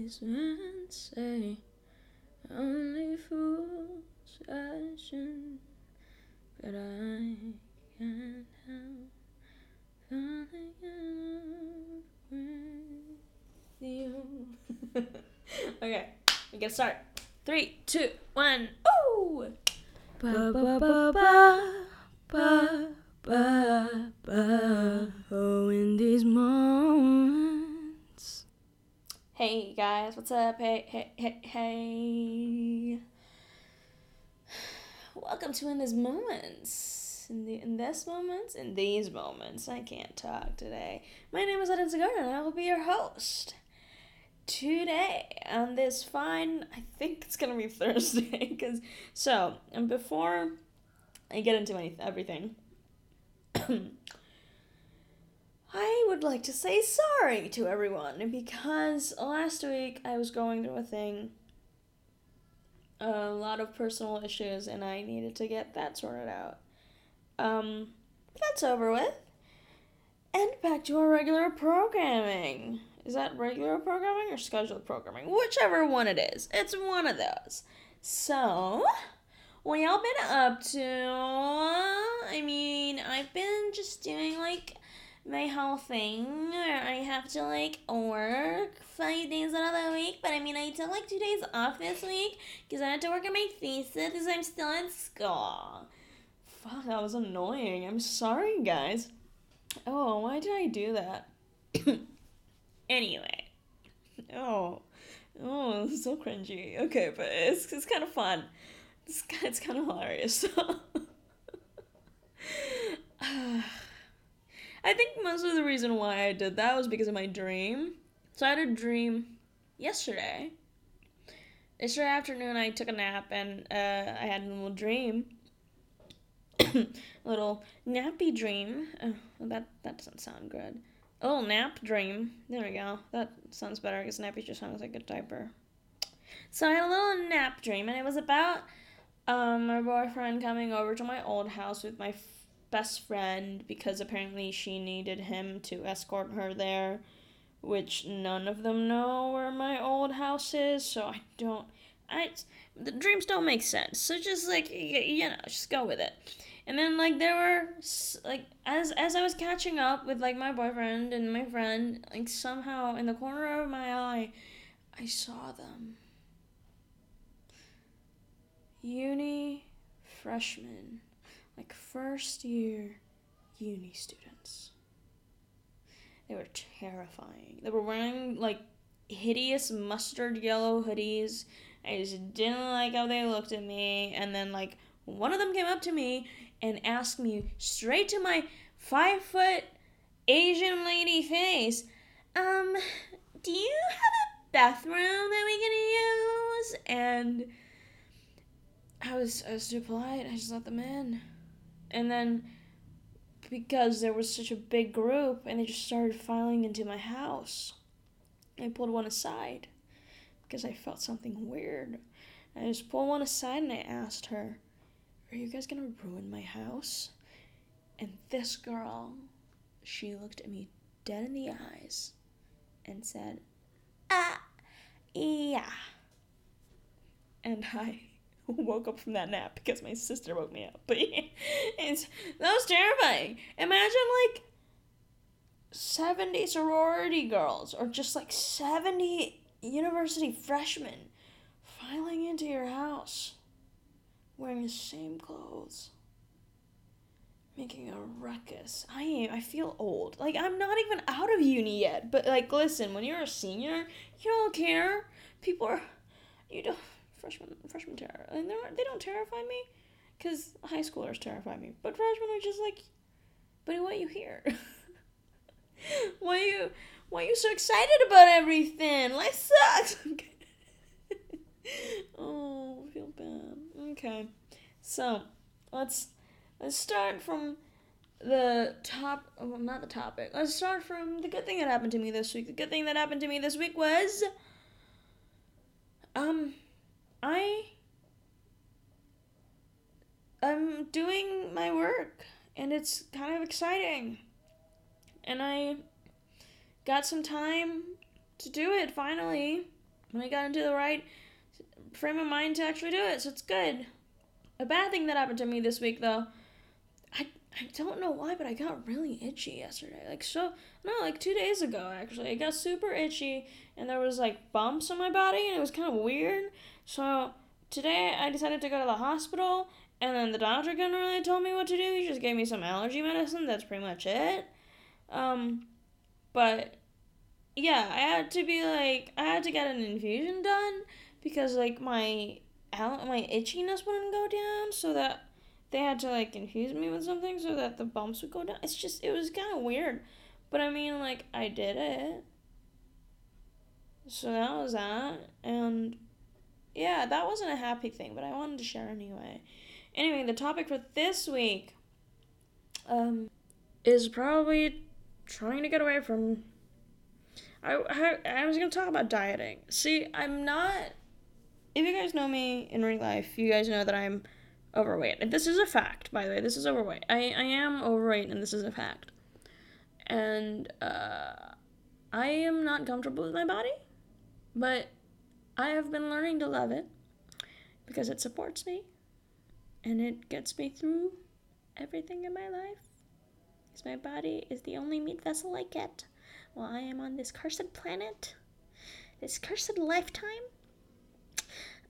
these men say only fools question, but I can't help falling in love with you. okay, we can start. Three, two, one. Ooh! Ba ba ba ba ba ba ba. Oh, in these moments. Hey guys, what's up? Hey, hey, hey, hey. Welcome to In These Moments. In, the, in this moments, in these moments. I can't talk today. My name is Eden Segura and I will be your host today on this fine, I think it's gonna be Thursday. Cause, so, and before I get into any, everything, I would like to say sorry to everyone because last week I was going through a thing, a lot of personal issues, and I needed to get that sorted out. Um, that's over with. And back to our regular programming. Is that regular programming or scheduled programming? Whichever one it is. It's one of those. So, what y'all been up to? I mean, I've been just doing like my whole thing where I have to like work five days out of the week. But I mean, I took like two days off this week because I had to work on my thesis because I'm still in school. Fuck, that was annoying. I'm sorry, guys. Oh, why did I do that? anyway. Oh. Oh, so cringy. Okay, but it's, it's kind of fun. It's, it's kind of hilarious. I think most of the reason why I did that was because of my dream. So I had a dream yesterday. Yesterday afternoon, I took a nap and uh, I had a little dream. a little nappy dream. Oh, that that doesn't sound good. A little nap dream. There we go. That sounds better because nappy just sounds like a diaper. So I had a little nap dream, and it was about um, my boyfriend coming over to my old house with my best friend because apparently she needed him to escort her there, which none of them know where my old house is, so I don't. I the dreams don't make sense. So just like you know, just go with it. And then like there were like as as I was catching up with like my boyfriend and my friend, like somehow in the corner of my eye, I saw them. Uni freshmen like first year uni students. They were terrifying. They were wearing like hideous mustard yellow hoodies. I just didn't like how they looked at me. And then like one of them came up to me and asked me straight to my five foot Asian lady face, um, do you have a bathroom that we can use? And I was I was too polite. I just let them in. And then because there was such a big group and they just started filing into my house, I pulled one aside because I felt something weird. I just pulled one aside and I asked her, Are you guys gonna ruin my house? And this girl, she looked at me dead in the eyes and said, Ah, yeah. And I woke up from that nap because my sister woke me up. But it's that was terrifying. Imagine like 70 sorority girls or just like 70 university freshmen filing into your house wearing the same clothes making a ruckus i am i feel old like i'm not even out of uni yet but like listen when you're a senior you don't care people are you don't freshmen freshmen terror and they they don't terrify me because high schoolers terrify me but freshmen are just like but why are you here? Why are you why you so excited about everything? Life sucks. Oh I feel bad. Okay. So let's let's start from the top well not the topic. Let's start from the good thing that happened to me this week. The good thing that happened to me this week was um I I'm doing my work and it's kind of exciting. And I got some time to do it finally. And I got into the right frame of mind to actually do it, so it's good. A bad thing that happened to me this week, though, I I don't know why, but I got really itchy yesterday. Like so, no, like two days ago actually, I got super itchy, and there was like bumps on my body, and it was kind of weird. So today I decided to go to the hospital, and then the doctor couldn't really tell me what to do. He just gave me some allergy medicine. That's pretty much it. Um, but yeah, I had to be like, I had to get an infusion done because like my my itchiness wouldn't go down, so that they had to like infuse me with something so that the bumps would go down. It's just it was kind of weird, but I mean like I did it. So that was that, and yeah, that wasn't a happy thing, but I wanted to share anyway. Anyway, the topic for this week um, is probably trying to get away from. I, I, I was going to talk about dieting. See, I'm not. If you guys know me in real life, you guys know that I'm overweight. This is a fact, by the way. This is overweight. I, I am overweight, and this is a fact. And uh, I am not comfortable with my body, but I have been learning to love it because it supports me and it gets me through everything in my life. Because my body is the only meat vessel I get while I am on this cursed planet, this cursed lifetime.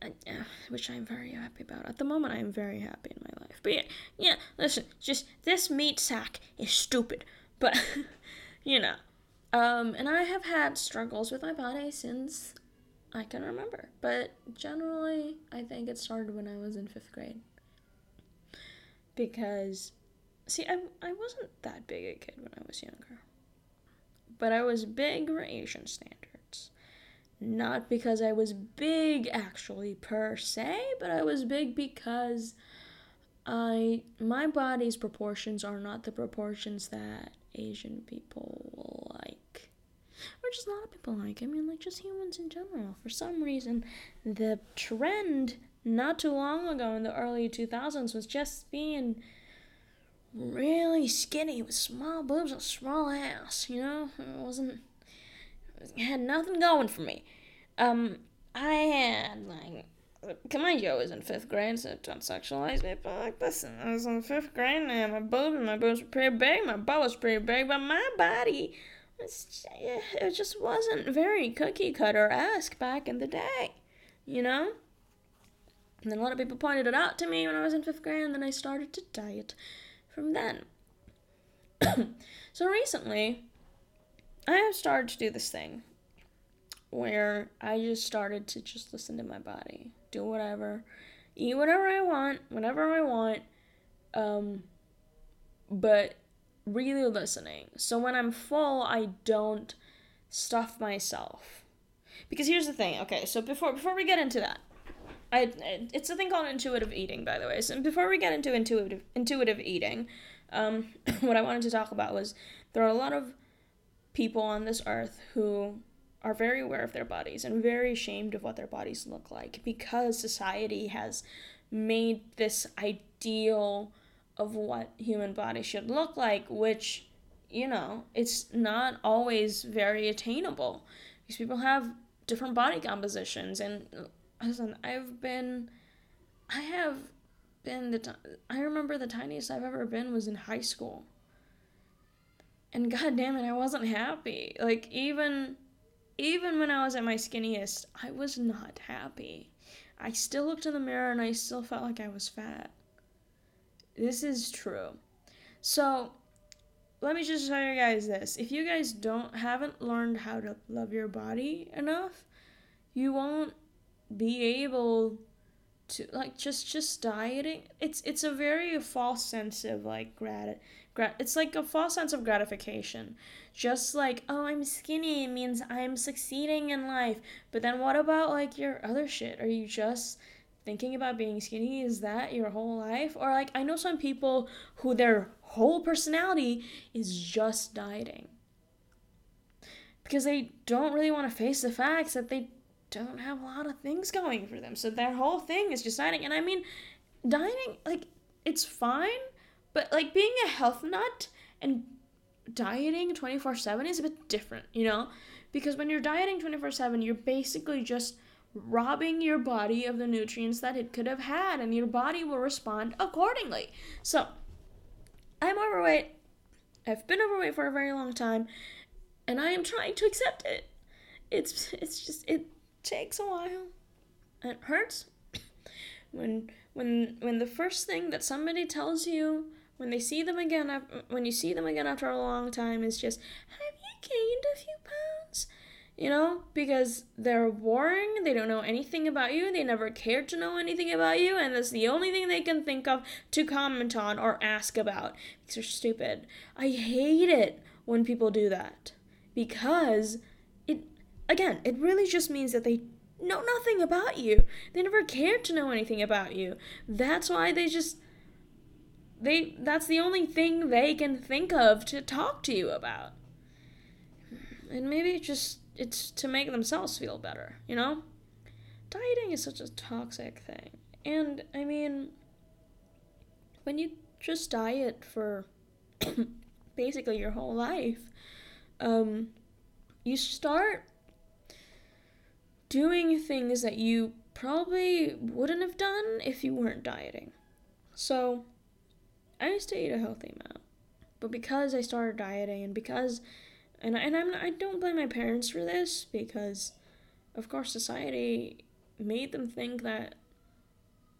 Uh, which I'm very happy about. At the moment, I'm very happy in my life. But yeah, yeah, listen, just this meat sack is stupid. But, you know. Um, and I have had struggles with my body since I can remember. But generally, I think it started when I was in fifth grade because see I, I wasn't that big a kid when I was younger. But I was big for Asian standards. Not because I was big actually per se, but I was big because I my body's proportions are not the proportions that Asian people like. Or just a lot of people like. I mean like just humans in general. For some reason the trend not too long ago in the early 2000s was just being really skinny with small boobs and small ass, you know? It wasn't, it had nothing going for me. Um, I had, like, mind you, I was in fifth grade, so don't sexualize me, but like, listen, I was in fifth grade and my boobs, my boobs were pretty big, my butt was pretty big, but my body, it just wasn't very cookie cutter-esque back in the day, you know? And then a lot of people pointed it out to me when I was in fifth grade, and then I started to diet from then. so recently, I have started to do this thing where I just started to just listen to my body, do whatever, eat whatever I want, whenever I want, um, but really listening. So when I'm full, I don't stuff myself. Because here's the thing. Okay, so before before we get into that, I it's a thing called intuitive eating, by the way. So before we get into intuitive intuitive eating, um, what I wanted to talk about was there are a lot of people on this earth who are very aware of their bodies and very ashamed of what their bodies look like because society has made this ideal of what human body should look like, which you know it's not always very attainable because people have different body compositions and listen, I've been, I have been the, I remember the tiniest I've ever been was in high school. And god damn it, I wasn't happy. Like, even, even when I was at my skinniest, I was not happy. I still looked in the mirror and I still felt like I was fat. This is true. So, let me just tell you guys this. If you guys don't haven't learned how to love your body enough, you won't be able to like just just dieting it's it's a very false sense of like grat, grat it's like a false sense of gratification just like oh i'm skinny means i'm succeeding in life but then what about like your other shit are you just thinking about being skinny is that your whole life or like i know some people who their whole personality is just dieting because they don't really want to face the facts that they don't have a lot of things going for them. So their whole thing is just dieting. And I mean, dieting, like, it's fine, but like being a health nut and dieting 24 7 is a bit different, you know? Because when you're dieting 24 7, you're basically just robbing your body of the nutrients that it could have had, and your body will respond accordingly. So, I'm overweight. I've been overweight for a very long time, and I am trying to accept it. It's it's just it takes a while. It hurts when when when the first thing that somebody tells you when they see them again when you see them again after a long time is just have you gained a few pounds you know because they're boring they don't know anything about you they never cared to know anything about you and that's the only thing they can think of to comment on or ask about because they're stupid i hate it when people do that because it again it really just means that they know nothing about you. They never cared to know anything about you. That's why they just they that's the only thing they can think of to talk to you about. And maybe just it's to make themselves feel better, you know? Dieting is such a toxic thing. And I mean when you just diet for basically your whole life, um, you start doing things that you probably wouldn't have done if you weren't dieting. So, I used to eat a healthy amount. But because I started dieting and because and and I'm I don't blame my parents for this because of course society made them think that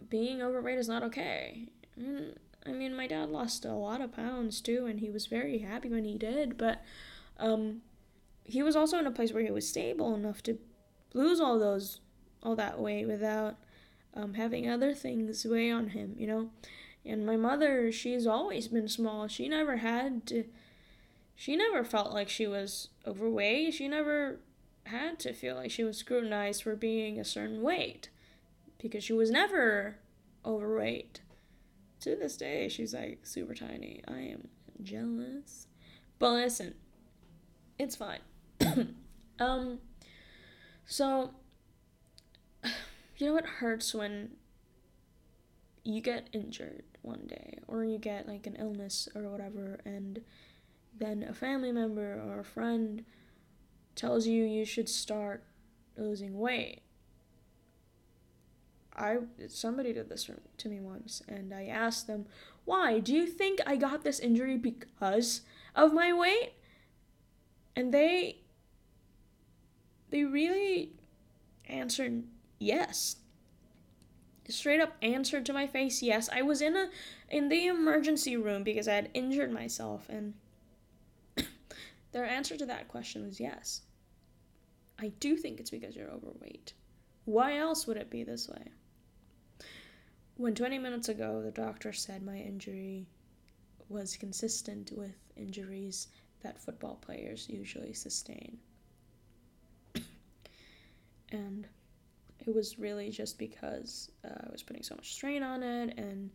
being overweight is not okay. Mm, I mean, my dad lost a lot of pounds too, and he was very happy when he did. But um, he was also in a place where he was stable enough to lose all those all that weight without um, having other things weigh on him, you know. And my mother, she's always been small. She never had to. She never felt like she was overweight. She never had to feel like she was scrutinized for being a certain weight because she was never overweight. To this day, she's like super tiny. I am jealous. But listen, it's fine. um, so, you know what hurts when you get injured one day or you get like an illness or whatever and then a family member or a friend tells you you should start losing weight. I somebody did this to me once and I asked them, "Why? Do you think I got this injury because of my weight?" And they they really answered yes straight up answered to my face yes i was in a in the emergency room because i had injured myself and their answer to that question was yes. I do think it's because you're overweight. Why else would it be this way? When 20 minutes ago the doctor said my injury was consistent with injuries that football players usually sustain. And it was really just because uh, I was putting so much strain on it, and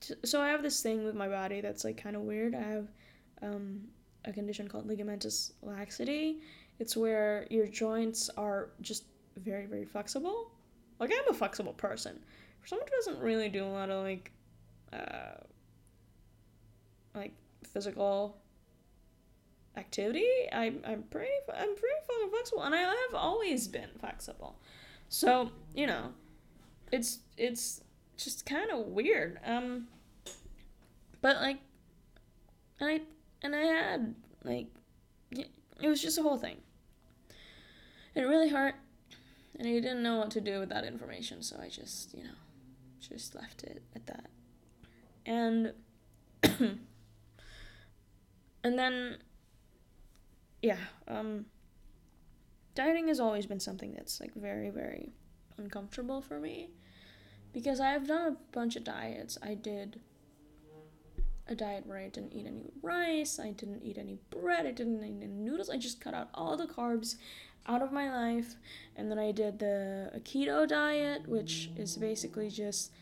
t- so I have this thing with my body that's like kind of weird. I have um, a condition called ligamentous laxity. It's where your joints are just very very flexible. Like I'm a flexible person. For someone who doesn't really do a lot of like, uh, like physical activity, I'm I'm pretty I'm pretty fucking flexible, and I have always been flexible. So you know, it's it's just kind of weird. Um, but like, and I and I had like, it was just a whole thing. It really hurt, and I didn't know what to do with that information, so I just you know, just left it at that. And and then yeah, um, dieting has always been something that's like very, very uncomfortable for me because I've done a bunch of diets. I did a diet where I didn't eat any rice, I didn't eat any bread, I didn't eat any noodles. I just cut out all the carbs out of my life. And then I did the keto diet, which is basically just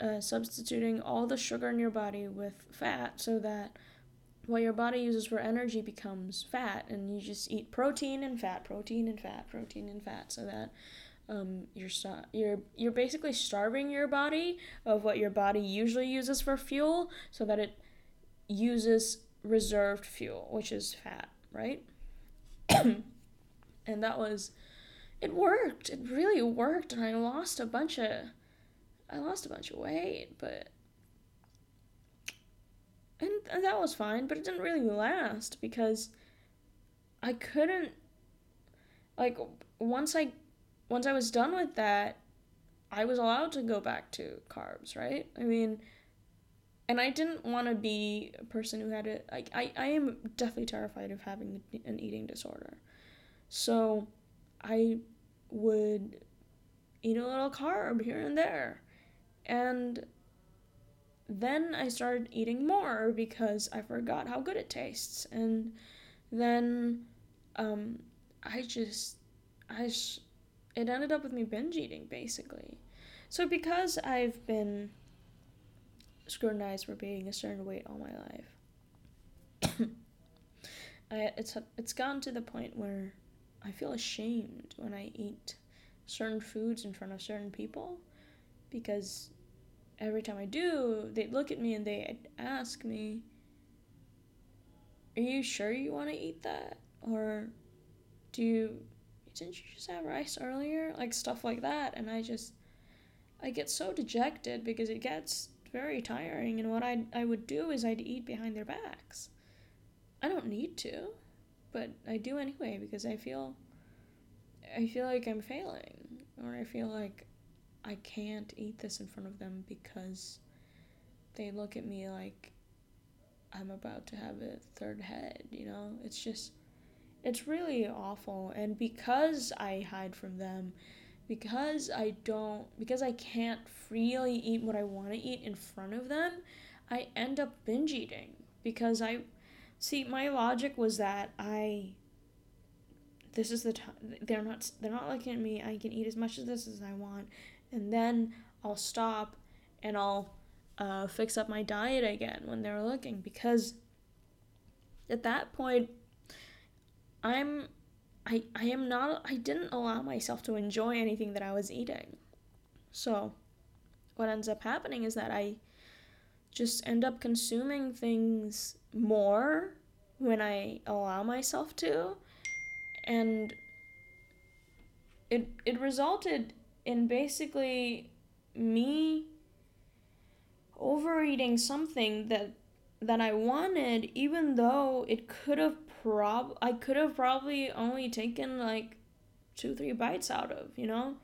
uh, substituting all the sugar in your body with fat so that what your body uses for energy becomes fat, and you just eat protein and fat, protein and fat, protein and fat, so that um, you're st- you're you're basically starving your body of what your body usually uses for fuel, so that it uses reserved fuel, which is fat, right? And that was it worked. It really worked and I lost a bunch of I lost a bunch of weight, but and, and that was fine, but it didn't really last because I couldn't like once I once I was done with that, I was allowed to go back to carbs, right? I mean, and I didn't want to be a person who had it. Like I, I am definitely terrified of having an eating disorder, so I would eat a little carb here and there, and then I started eating more because I forgot how good it tastes, and then um, I just I sh- it ended up with me binge eating basically. So because I've been scrutinized for being a certain weight all my life, I, it's it's gotten to the point where I feel ashamed when I eat certain foods in front of certain people because every time I do, they look at me and they ask me, "Are you sure you want to eat that?" Or do you didn't you just have rice earlier? Like stuff like that. And I just, I get so dejected because it gets very tiring. And what I, I would do is I'd eat behind their backs. I don't need to, but I do anyway because I feel, I feel like I'm failing. Or I feel like I can't eat this in front of them because they look at me like I'm about to have a third head, you know? It's just it's really awful. And because I hide from them, because I don't, because I can't freely eat what I want to eat in front of them, I end up binge eating. Because I, see, my logic was that I, this is the time, they're not, they're not looking at me, I can eat as much of this as I want, and then I'll stop and I'll uh, fix up my diet again when they're looking. Because at that point, I'm I I am not I didn't allow myself to enjoy anything that I was eating. So what ends up happening is that I just end up consuming things more when I allow myself to and it it resulted in basically me overeating something that that I wanted even though it could have prob I could have probably only taken like two three bites out of, you know?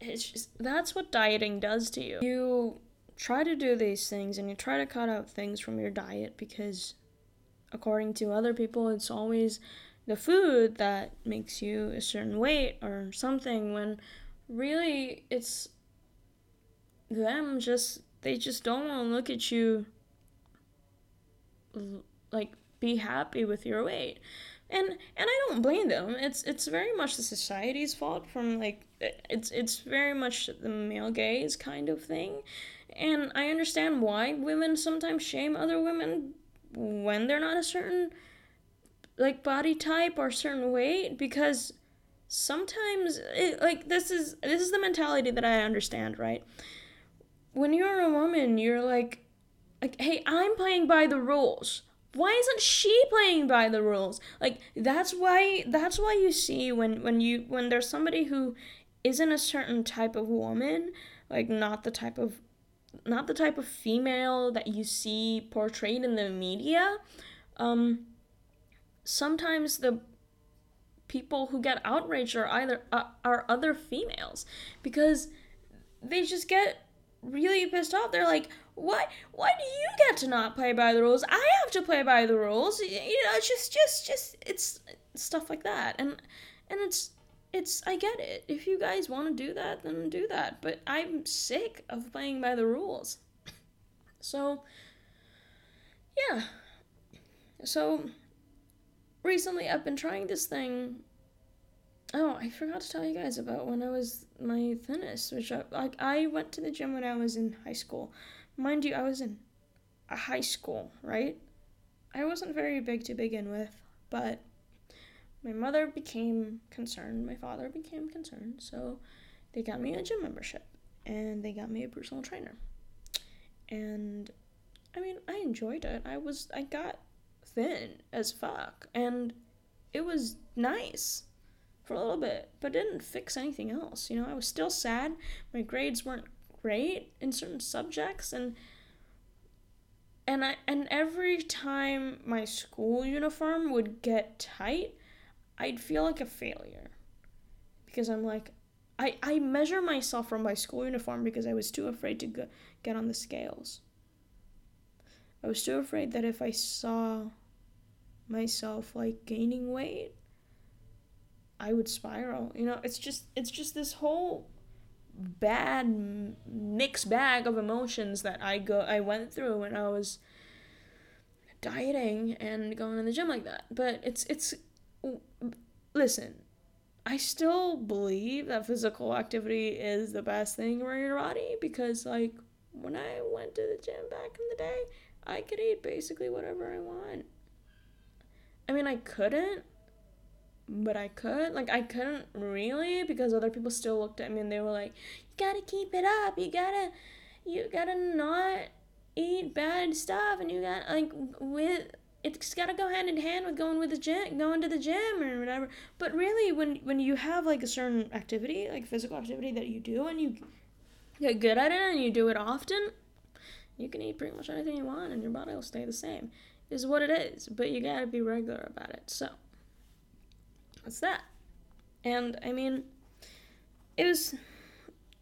It's just that's what dieting does to you. You try to do these things and you try to cut out things from your diet because according to other people it's always the food that makes you a certain weight or something when really it's them just they just don't want to look at you like be happy with your weight and and I don't blame them. It's it's very much the society's fault from like it's it's very much the male gaze kind of thing. And I understand why women sometimes shame other women when they're not a certain like body type or certain weight because sometimes it, like this is this is the mentality that I understand, right? When you're a woman, you're like like hey, I'm playing by the rules why isn't she playing by the rules? Like that's why that's why you see when when you when there's somebody who isn't a certain type of woman like not the type of not the type of female that you see portrayed in the media um sometimes the people who get outraged are either uh, are other females because they just get really pissed off. They're like why why do you get to not play by the rules? I have to play by the rules. You know it's just just just it's stuff like that. And and it's it's i get it. If you guys want to do that then do that. But i'm sick of playing by the rules. So yeah. So recently i've been trying this thing. Oh i forgot to tell you guys about when i was my thinnest which i like i went to the gym when i was in high school Mind you, I was in a high school, right? I wasn't very big to begin with, but my mother became concerned, my father became concerned, so they got me a gym membership and they got me a personal trainer. And I mean, I enjoyed it. I was I got thin as fuck and it was nice for a little bit, but didn't fix anything else. You know, I was still sad. My grades weren't great in certain subjects and and I and every time my school uniform would get tight, I'd feel like a failure. Because I'm like I, I measure myself from my school uniform because I was too afraid to go, get on the scales. I was too afraid that if I saw myself like gaining weight, I would spiral. You know, it's just it's just this whole bad mixed bag of emotions that I go I went through when I was dieting and going to the gym like that. But it's it's listen, I still believe that physical activity is the best thing for your body because like when I went to the gym back in the day, I could eat basically whatever I want. I mean, I couldn't but I could. Like I couldn't really because other people still looked at me and they were like, "You gotta keep it up. You gotta, you gotta not eat bad stuff, and you got like with." It's gotta go hand in hand with going with the gym, going to the gym or whatever. But really, when when you have like a certain activity, like physical activity that you do, and you get good at it and you do it often, you can eat pretty much anything you want, and your body will stay the same. Is what it is. But you gotta be regular about it. So. What's that? And I mean, it was,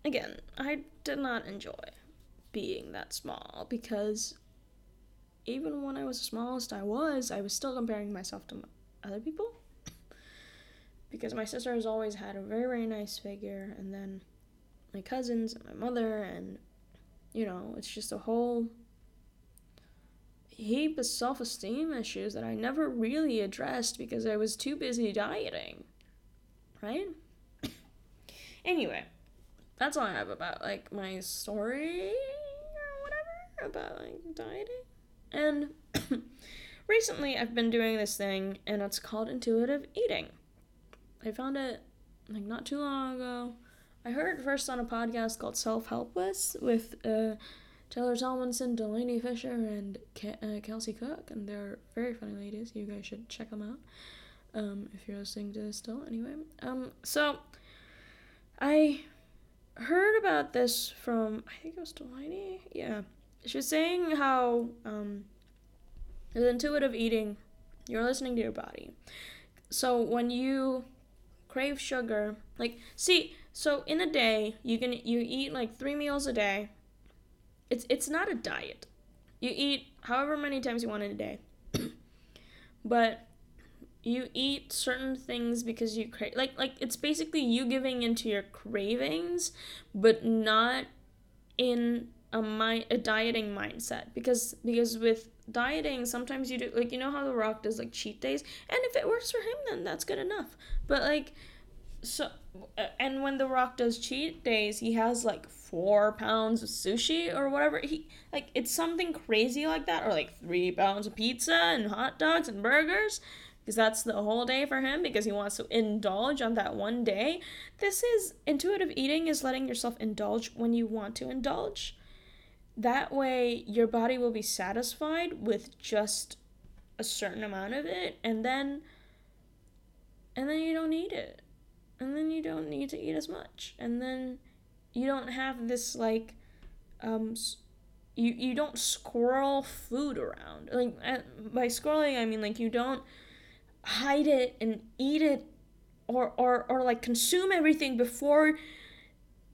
again, I did not enjoy being that small because even when I was the smallest I was, I was still comparing myself to other people. because my sister has always had a very, very nice figure, and then my cousins and my mother, and you know, it's just a whole heap of self esteem issues that I never really addressed because I was too busy dieting. Right? anyway, that's all I have about like my story or whatever about like dieting. And recently I've been doing this thing and it's called intuitive eating. I found it like not too long ago. I heard first on a podcast called Self Helpless with uh Taylor Tomlinson, Delaney Fisher, and Ke- uh, Kelsey Cook, and they're very funny ladies. You guys should check them out um, if you're listening to this still. Anyway, um, so I heard about this from I think it was Delaney. Yeah, she was saying how um, with intuitive eating, you're listening to your body. So when you crave sugar, like see, so in a day you can you eat like three meals a day it's it's not a diet. You eat however many times you want in a day. but you eat certain things because you crave like like it's basically you giving into your cravings but not in a mind a dieting mindset because because with dieting sometimes you do like you know how the rock does like cheat days and if it works for him then that's good enough but like so uh, and when the rock does cheat days he has like four pounds of sushi or whatever. He like it's something crazy like that or like three pounds of pizza and hot dogs and burgers because that's the whole day for him because he wants to indulge on that one day. This is intuitive eating is letting yourself indulge when you want to indulge. That way your body will be satisfied with just a certain amount of it and then and then you don't need it and then you don't need to eat as much. And then you don't have this like um you you don't squirrel food around. Like by squirreling i mean like you don't hide it and eat it or or or like consume everything before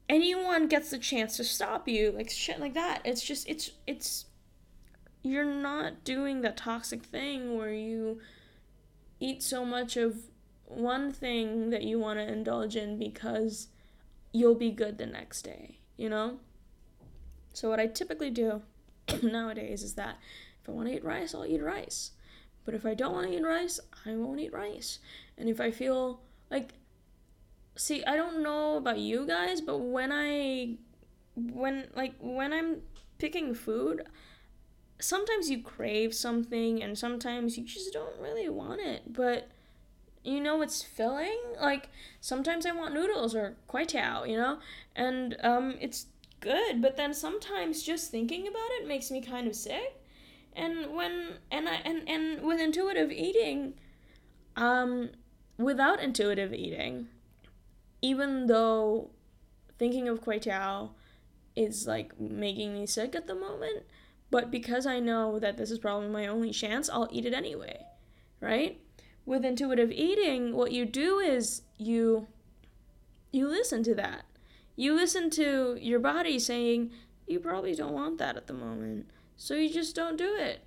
anyone gets the chance to stop you like shit like that. It's just it's it's you're not doing that toxic thing where you eat so much of one thing that you want to indulge in because you'll be good the next day, you know? So, what I typically do nowadays is that if I want to eat rice, I'll eat rice. But if I don't want to eat rice, I won't eat rice. And if I feel like, see, I don't know about you guys, but when I, when, like, when I'm picking food, sometimes you crave something and sometimes you just don't really want it. But, you know it's filling? Like sometimes i want noodles or kway teow you know? And um it's good but then sometimes just thinking about it makes me kind of sick. And when and i and, and with intuitive eating um without intuitive eating, even though thinking of Kway Teow is like making me sick at the moment, but because I know that this is probably my only chance, I'll eat it anyway, right? With intuitive eating, what you do is you you listen to that. You listen to your body saying, you probably don't want that at the moment. So you just don't do it.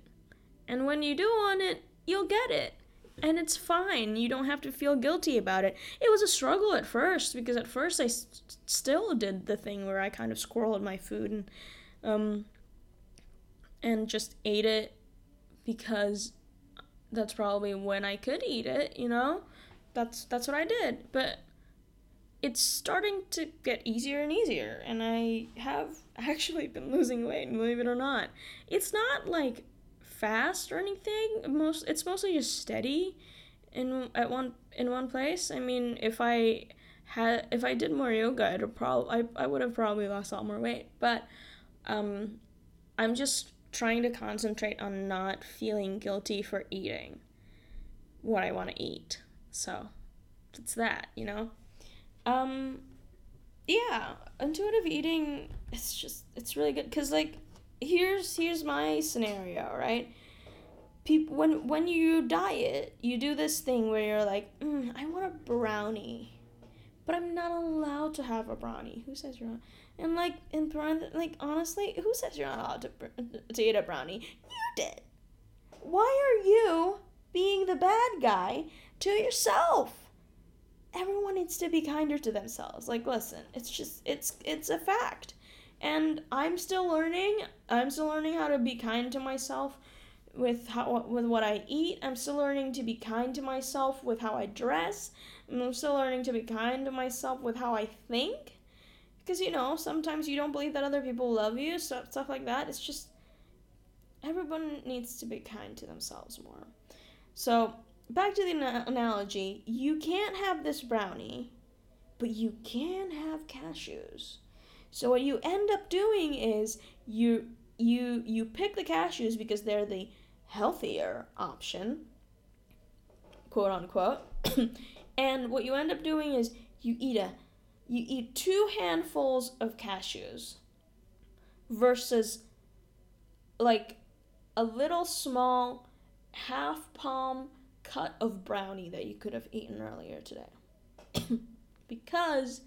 And when you do want it, you'll get it. And it's fine. You don't have to feel guilty about it. It was a struggle at first because at first I still did the thing where I kind of squirreled my food and um and just ate it because that's probably when I could eat it, you know? That's that's what I did. But it's starting to get easier and easier and I have actually been losing weight, believe it or not. It's not like fast or anything. Most it's mostly just steady in at one in one place. I mean, if I had if I did more yoga, I'd probably I, I would have probably lost a lot more weight. But um, I'm just trying to concentrate on not feeling guilty for eating what I want to eat. So it's that, you know. Um, yeah, intuitive eating. It's just it's really good because like here's here's my scenario, right? People when when you diet, you do this thing where you're like, mm, I want a brownie, but I'm not allowed to have a brownie. Who says you're not? And like in like honestly, who says you're not allowed to to eat a brownie? You did. Why are you being the bad guy to yourself? Everyone needs to be kinder to themselves. Like listen, it's just it's it's a fact and I'm still learning. I'm still learning how to be kind to myself with how with what I eat. I'm still learning to be kind to myself with how I dress. I'm still learning to be kind to myself with how I think. Because you know, sometimes you don't believe that other people love you, stuff stuff like that. It's just everyone needs to be kind to themselves more. So, back to the analogy, you can't have this brownie, but you can have cashews. So what you end up doing is you you you pick the cashews because they're the healthier option, quote unquote. and what you end up doing is you eat a you eat two handfuls of cashews versus like a little small half palm cut of brownie that you could have eaten earlier today. because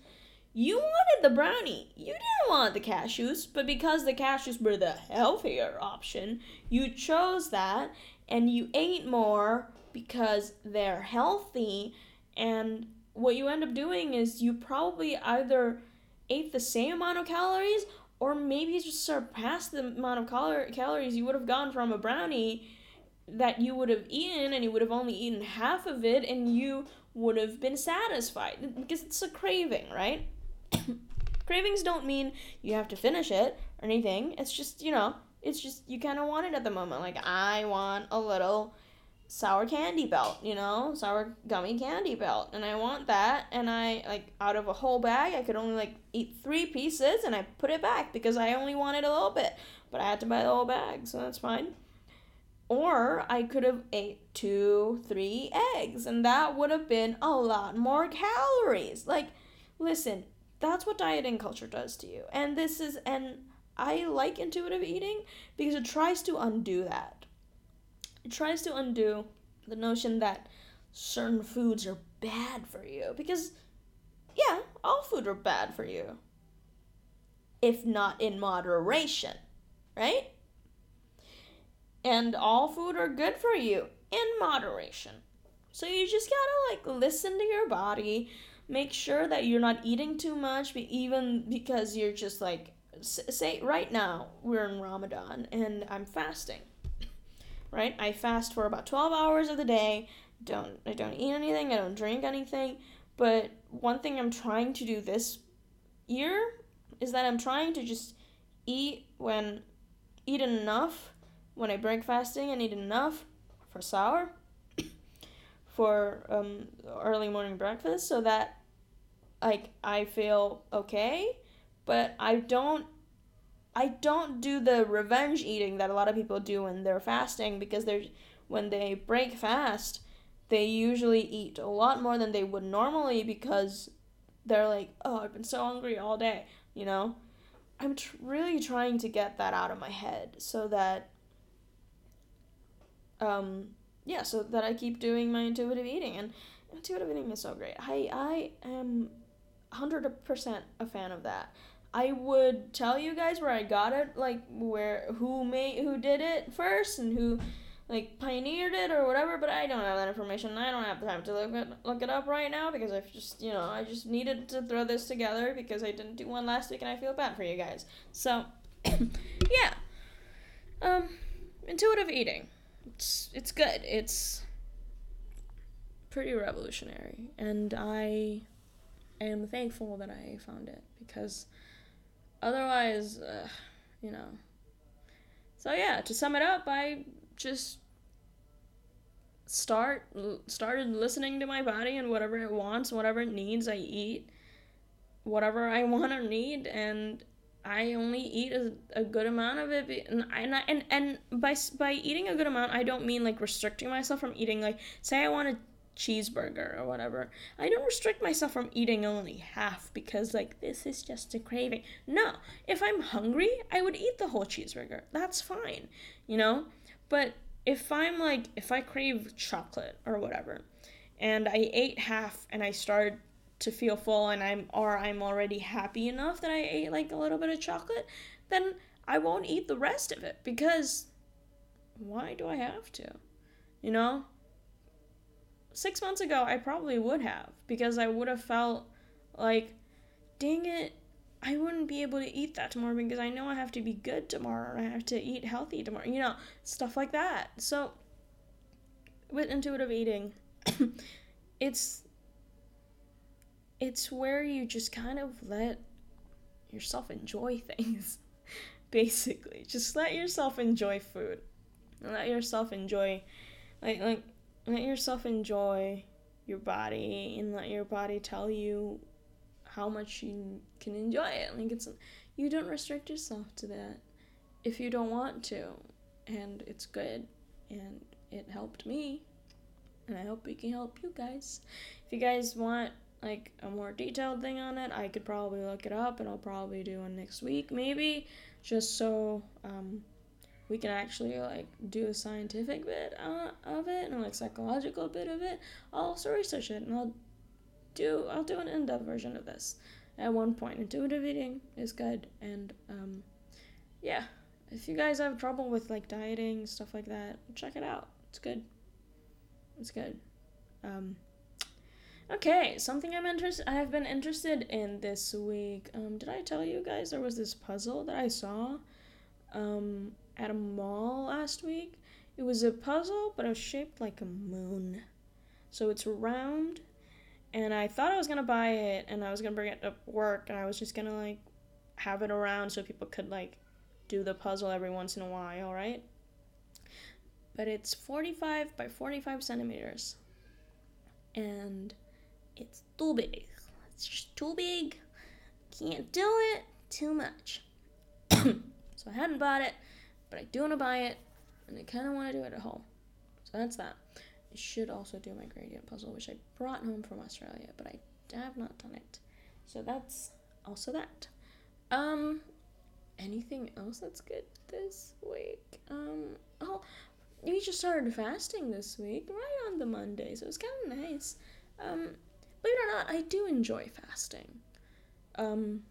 you wanted the brownie. You didn't want the cashews, but because the cashews were the healthier option, you chose that and you ate more because they're healthy. And what you end up doing is you probably either ate the same amount of calories or maybe just surpassed the amount of cal- calories you would have gotten from a brownie that you would have eaten and you would have only eaten half of it and you would have been satisfied because it's a craving, right? Cravings don't mean you have to finish it or anything. It's just, you know, it's just you kind of want it at the moment. Like, I want a little sour candy belt, you know, sour gummy candy belt. And I want that. And I, like, out of a whole bag, I could only, like, eat three pieces and I put it back because I only wanted a little bit. But I had to buy the whole bag, so that's fine. Or I could have ate two, three eggs, and that would have been a lot more calories. Like, listen, that's what dieting culture does to you. And this is and I like intuitive eating because it tries to undo that. It tries to undo the notion that certain foods are bad for you because yeah, all food are bad for you. If not in moderation, right? And all food are good for you in moderation. So you just gotta like listen to your body, make sure that you're not eating too much, even because you're just like, say, right now we're in Ramadan and I'm fasting, right? I fast for about 12 hours of the day. Don't I don't eat anything. I don't drink anything. But one thing I'm trying to do this year is that I'm trying to just eat when eat enough when I break fasting and eat enough for sahur for um, early morning breakfast so that like I feel okay, but I don't I don't do the revenge eating that a lot of people do when they're fasting because they're when they break fast, they usually eat a lot more than they would normally because they're like, oh, I've been so hungry all day, you know? I'm tr- really trying to get that out of my head so that, um, yeah, so that I keep doing my intuitive eating. And intuitive eating is so great. I, I am 100% a fan of that. I would tell you guys where I got it, like where who made who did it first and who like pioneered it or whatever, but I don't have that information. I don't have the time to look it, look it up right now because I've just, you know, I just needed to throw this together because I didn't do one last week and I feel bad for you guys. So, yeah. Um intuitive eating. It's it's good. It's pretty revolutionary and I am thankful that I found it because otherwise, uh, you know. So yeah, to sum it up, I just start started listening to my body and whatever it wants, whatever it needs, I eat whatever I want or need, and I only eat a, a good amount of it. And and and and by by eating a good amount, I don't mean like restricting myself from eating. Like, say I want a cheeseburger or whatever. I don't restrict myself from eating only half because like this is just a craving. No, if I'm hungry, I would eat the whole cheeseburger. That's fine, you know. But if I'm like, if I crave chocolate or whatever, and I ate half and I start to feel full and I'm, or I'm already happy enough that I ate like a little bit of chocolate, then I won't eat the rest of it because why do I have to? You know? Six months ago, I probably would have because I would have felt like, dang it, I wouldn't be able to eat that tomorrow because I know I have to be good tomorrow. and I have to eat healthy tomorrow. You know, stuff like that. So with intuitive eating, it's it's where you just kind of let yourself enjoy things. Basically, just let yourself enjoy food. Let yourself enjoy like like let yourself enjoy your body and let your body tell you how much you can enjoy it. Like it's you don't restrict yourself to that if you don't want to. And it's good and it helped me. And I hope we can help you guys. If you guys want like a more detailed thing on it, I could probably look it up and I'll probably do one next week maybe just so um we can actually like do a scientific bit uh, of it and like psychological bit of it. I'll also research it and I'll do I'll do an in-depth version of this at one point. Intuitive eating is good, and um, yeah, if you guys have trouble with like dieting stuff like that, check it out. It's good. It's good. Um, okay, something I'm interested. I have been interested in this week. Um, did I tell you guys there was this puzzle that I saw, um, at a mall last week? It was a puzzle, but it was shaped like a moon. So it's round and I thought I was gonna buy it and I was gonna bring it to work and I was just gonna like have it around so people could like do the puzzle every once in a while, right? But it's 45 by 45 centimeters and it's too big. It's just too big. Can't do it too much. I hadn't bought it, but I do want to buy it and I kind of want to do it at home. So that's that. I should also do my gradient puzzle, which I brought home from Australia, but I have not done it. So that's also that. Um, anything else that's good this week? Um, oh, we just started fasting this week, right on the Monday, so it's kind of nice. Um, believe it or not, I do enjoy fasting. Um,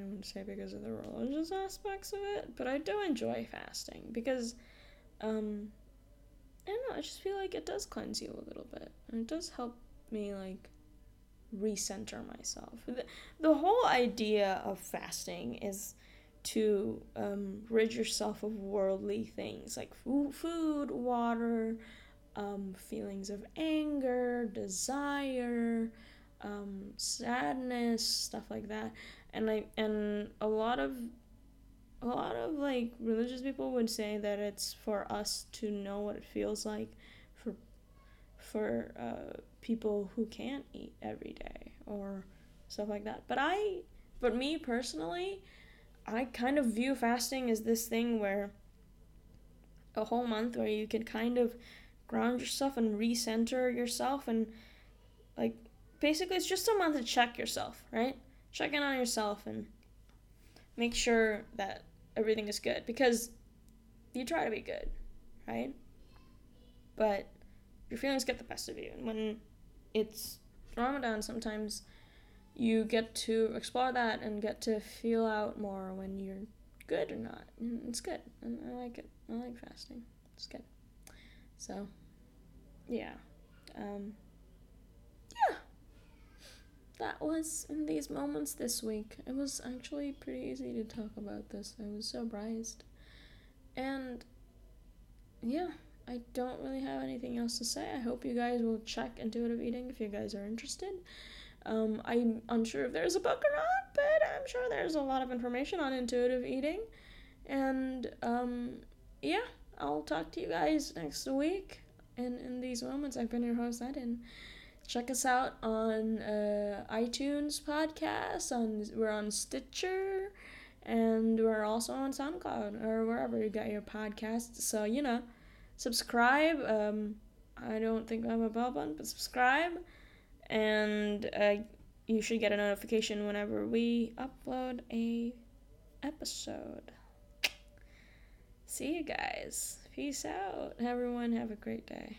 I wouldn't say because of the religious aspects of it, but I do enjoy fasting because, um, I don't know, I just feel like it does cleanse you a little bit. And it does help me like recenter myself. The, the whole idea of fasting is to um, rid yourself of worldly things like food, food water, um, feelings of anger, desire, um, sadness, stuff like that. And like, and a lot of a lot of like religious people would say that it's for us to know what it feels like for for uh, people who can't eat every day or stuff like that. But I, but me personally, I kind of view fasting as this thing where a whole month where you can kind of ground yourself and recenter yourself and like basically it's just a month to check yourself, right? Check in on yourself and make sure that everything is good because you try to be good, right? But your feelings get the best of you. And when it's Ramadan, sometimes you get to explore that and get to feel out more when you're good or not. And it's good. And I like it. I like fasting. It's good. So, yeah. Um. That was in these moments this week. It was actually pretty easy to talk about this. I was surprised. And yeah, I don't really have anything else to say. I hope you guys will check intuitive eating if you guys are interested. Um, I'm unsure if there's a book or not, but I'm sure there's a lot of information on intuitive eating. And um, yeah, I'll talk to you guys next week. And in these moments, I've been your host, Eden. Check us out on uh, iTunes podcast. On we're on Stitcher, and we're also on SoundCloud or wherever you get your podcasts. So you know, subscribe. Um, I don't think I have a bell button, but subscribe, and uh, you should get a notification whenever we upload a episode. See you guys. Peace out. Everyone have a great day.